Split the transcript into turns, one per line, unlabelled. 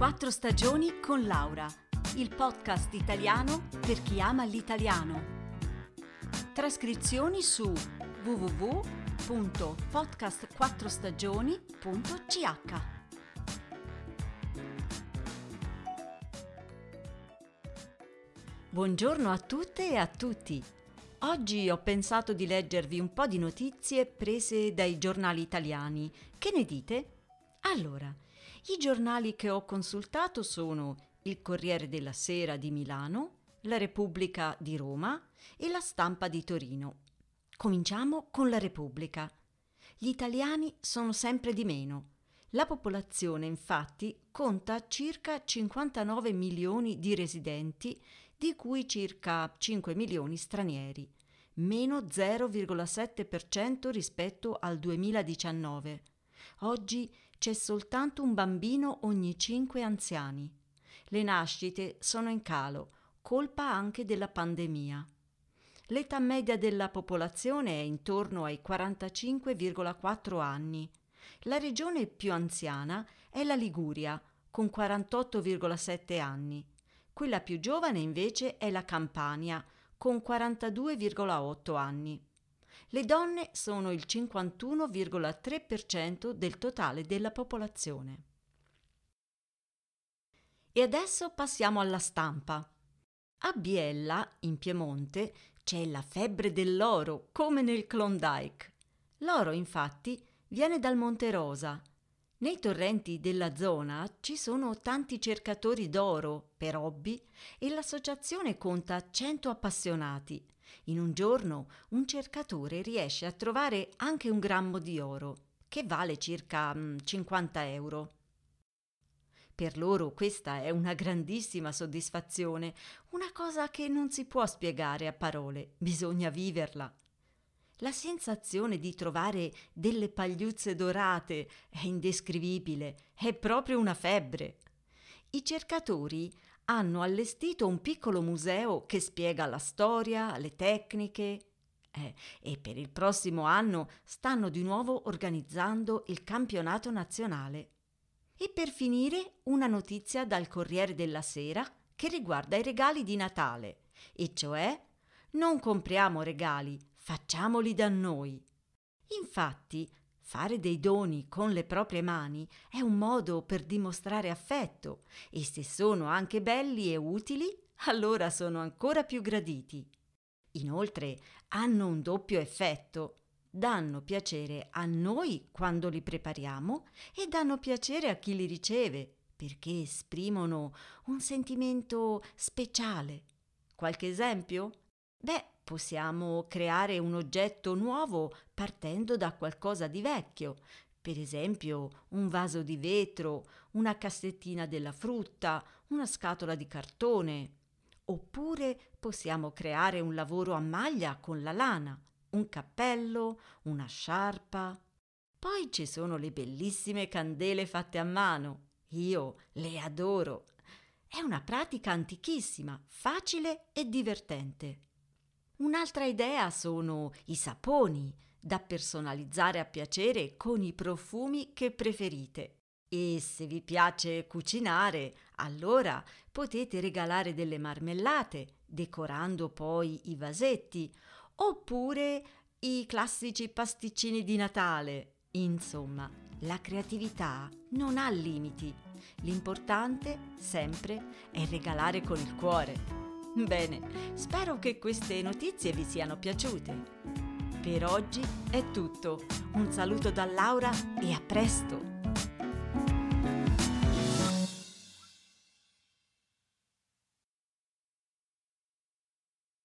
Quattro stagioni con Laura, il podcast italiano per chi ama l'italiano. Trascrizioni su www.podcastquattrostagioni.ch. Buongiorno a tutte e a tutti. Oggi ho pensato di leggervi un po' di notizie prese dai giornali italiani. Che ne dite? Allora, i giornali che ho consultato sono il Corriere della Sera di Milano, la Repubblica di Roma e la Stampa di Torino. Cominciamo con la Repubblica. Gli italiani sono sempre di meno. La popolazione infatti conta circa 59 milioni di residenti, di cui circa 5 milioni stranieri, meno 0,7% rispetto al 2019. Oggi c'è soltanto un bambino ogni cinque anziani. Le nascite sono in calo, colpa anche della pandemia. L'età media della popolazione è intorno ai 45,4 anni. La regione più anziana è la Liguria, con 48,7 anni. Quella più giovane invece è la Campania, con 42,8 anni. Le donne sono il 51,3% del totale della popolazione. E adesso passiamo alla stampa. A Biella, in Piemonte, c'è la febbre dell'oro, come nel Klondike. L'oro, infatti, viene dal Monte Rosa. Nei torrenti della zona ci sono tanti cercatori d'oro per hobby e l'associazione conta 100 appassionati in un giorno un cercatore riesce a trovare anche un grammo di oro, che vale circa 50 mm, euro. Per loro questa è una grandissima soddisfazione, una cosa che non si può spiegare a parole, bisogna viverla. La sensazione di trovare delle pagliuzze dorate è indescrivibile, è proprio una febbre. I cercatori hanno allestito un piccolo museo che spiega la storia, le tecniche. Eh, e per il prossimo anno stanno di nuovo organizzando il campionato nazionale. E per finire una notizia dal Corriere della Sera che riguarda i regali di Natale, e cioè non compriamo regali, facciamoli da noi. Infatti, Fare dei doni con le proprie mani è un modo per dimostrare affetto e se sono anche belli e utili, allora sono ancora più graditi. Inoltre hanno un doppio effetto. Danno piacere a noi quando li prepariamo e danno piacere a chi li riceve, perché esprimono un sentimento speciale. Qualche esempio? Beh, possiamo creare un oggetto nuovo partendo da qualcosa di vecchio, per esempio un vaso di vetro, una cassettina della frutta, una scatola di cartone. Oppure possiamo creare un lavoro a maglia con la lana, un cappello, una sciarpa. Poi ci sono le bellissime candele fatte a mano. Io le adoro. È una pratica antichissima, facile e divertente. Un'altra idea sono i saponi, da personalizzare a piacere con i profumi che preferite. E se vi piace cucinare, allora potete regalare delle marmellate, decorando poi i vasetti, oppure i classici pasticcini di Natale. Insomma, la creatività non ha limiti. L'importante sempre è regalare con il cuore. Bene, spero che queste notizie vi siano piaciute. Per oggi è tutto. Un saluto da Laura e a presto!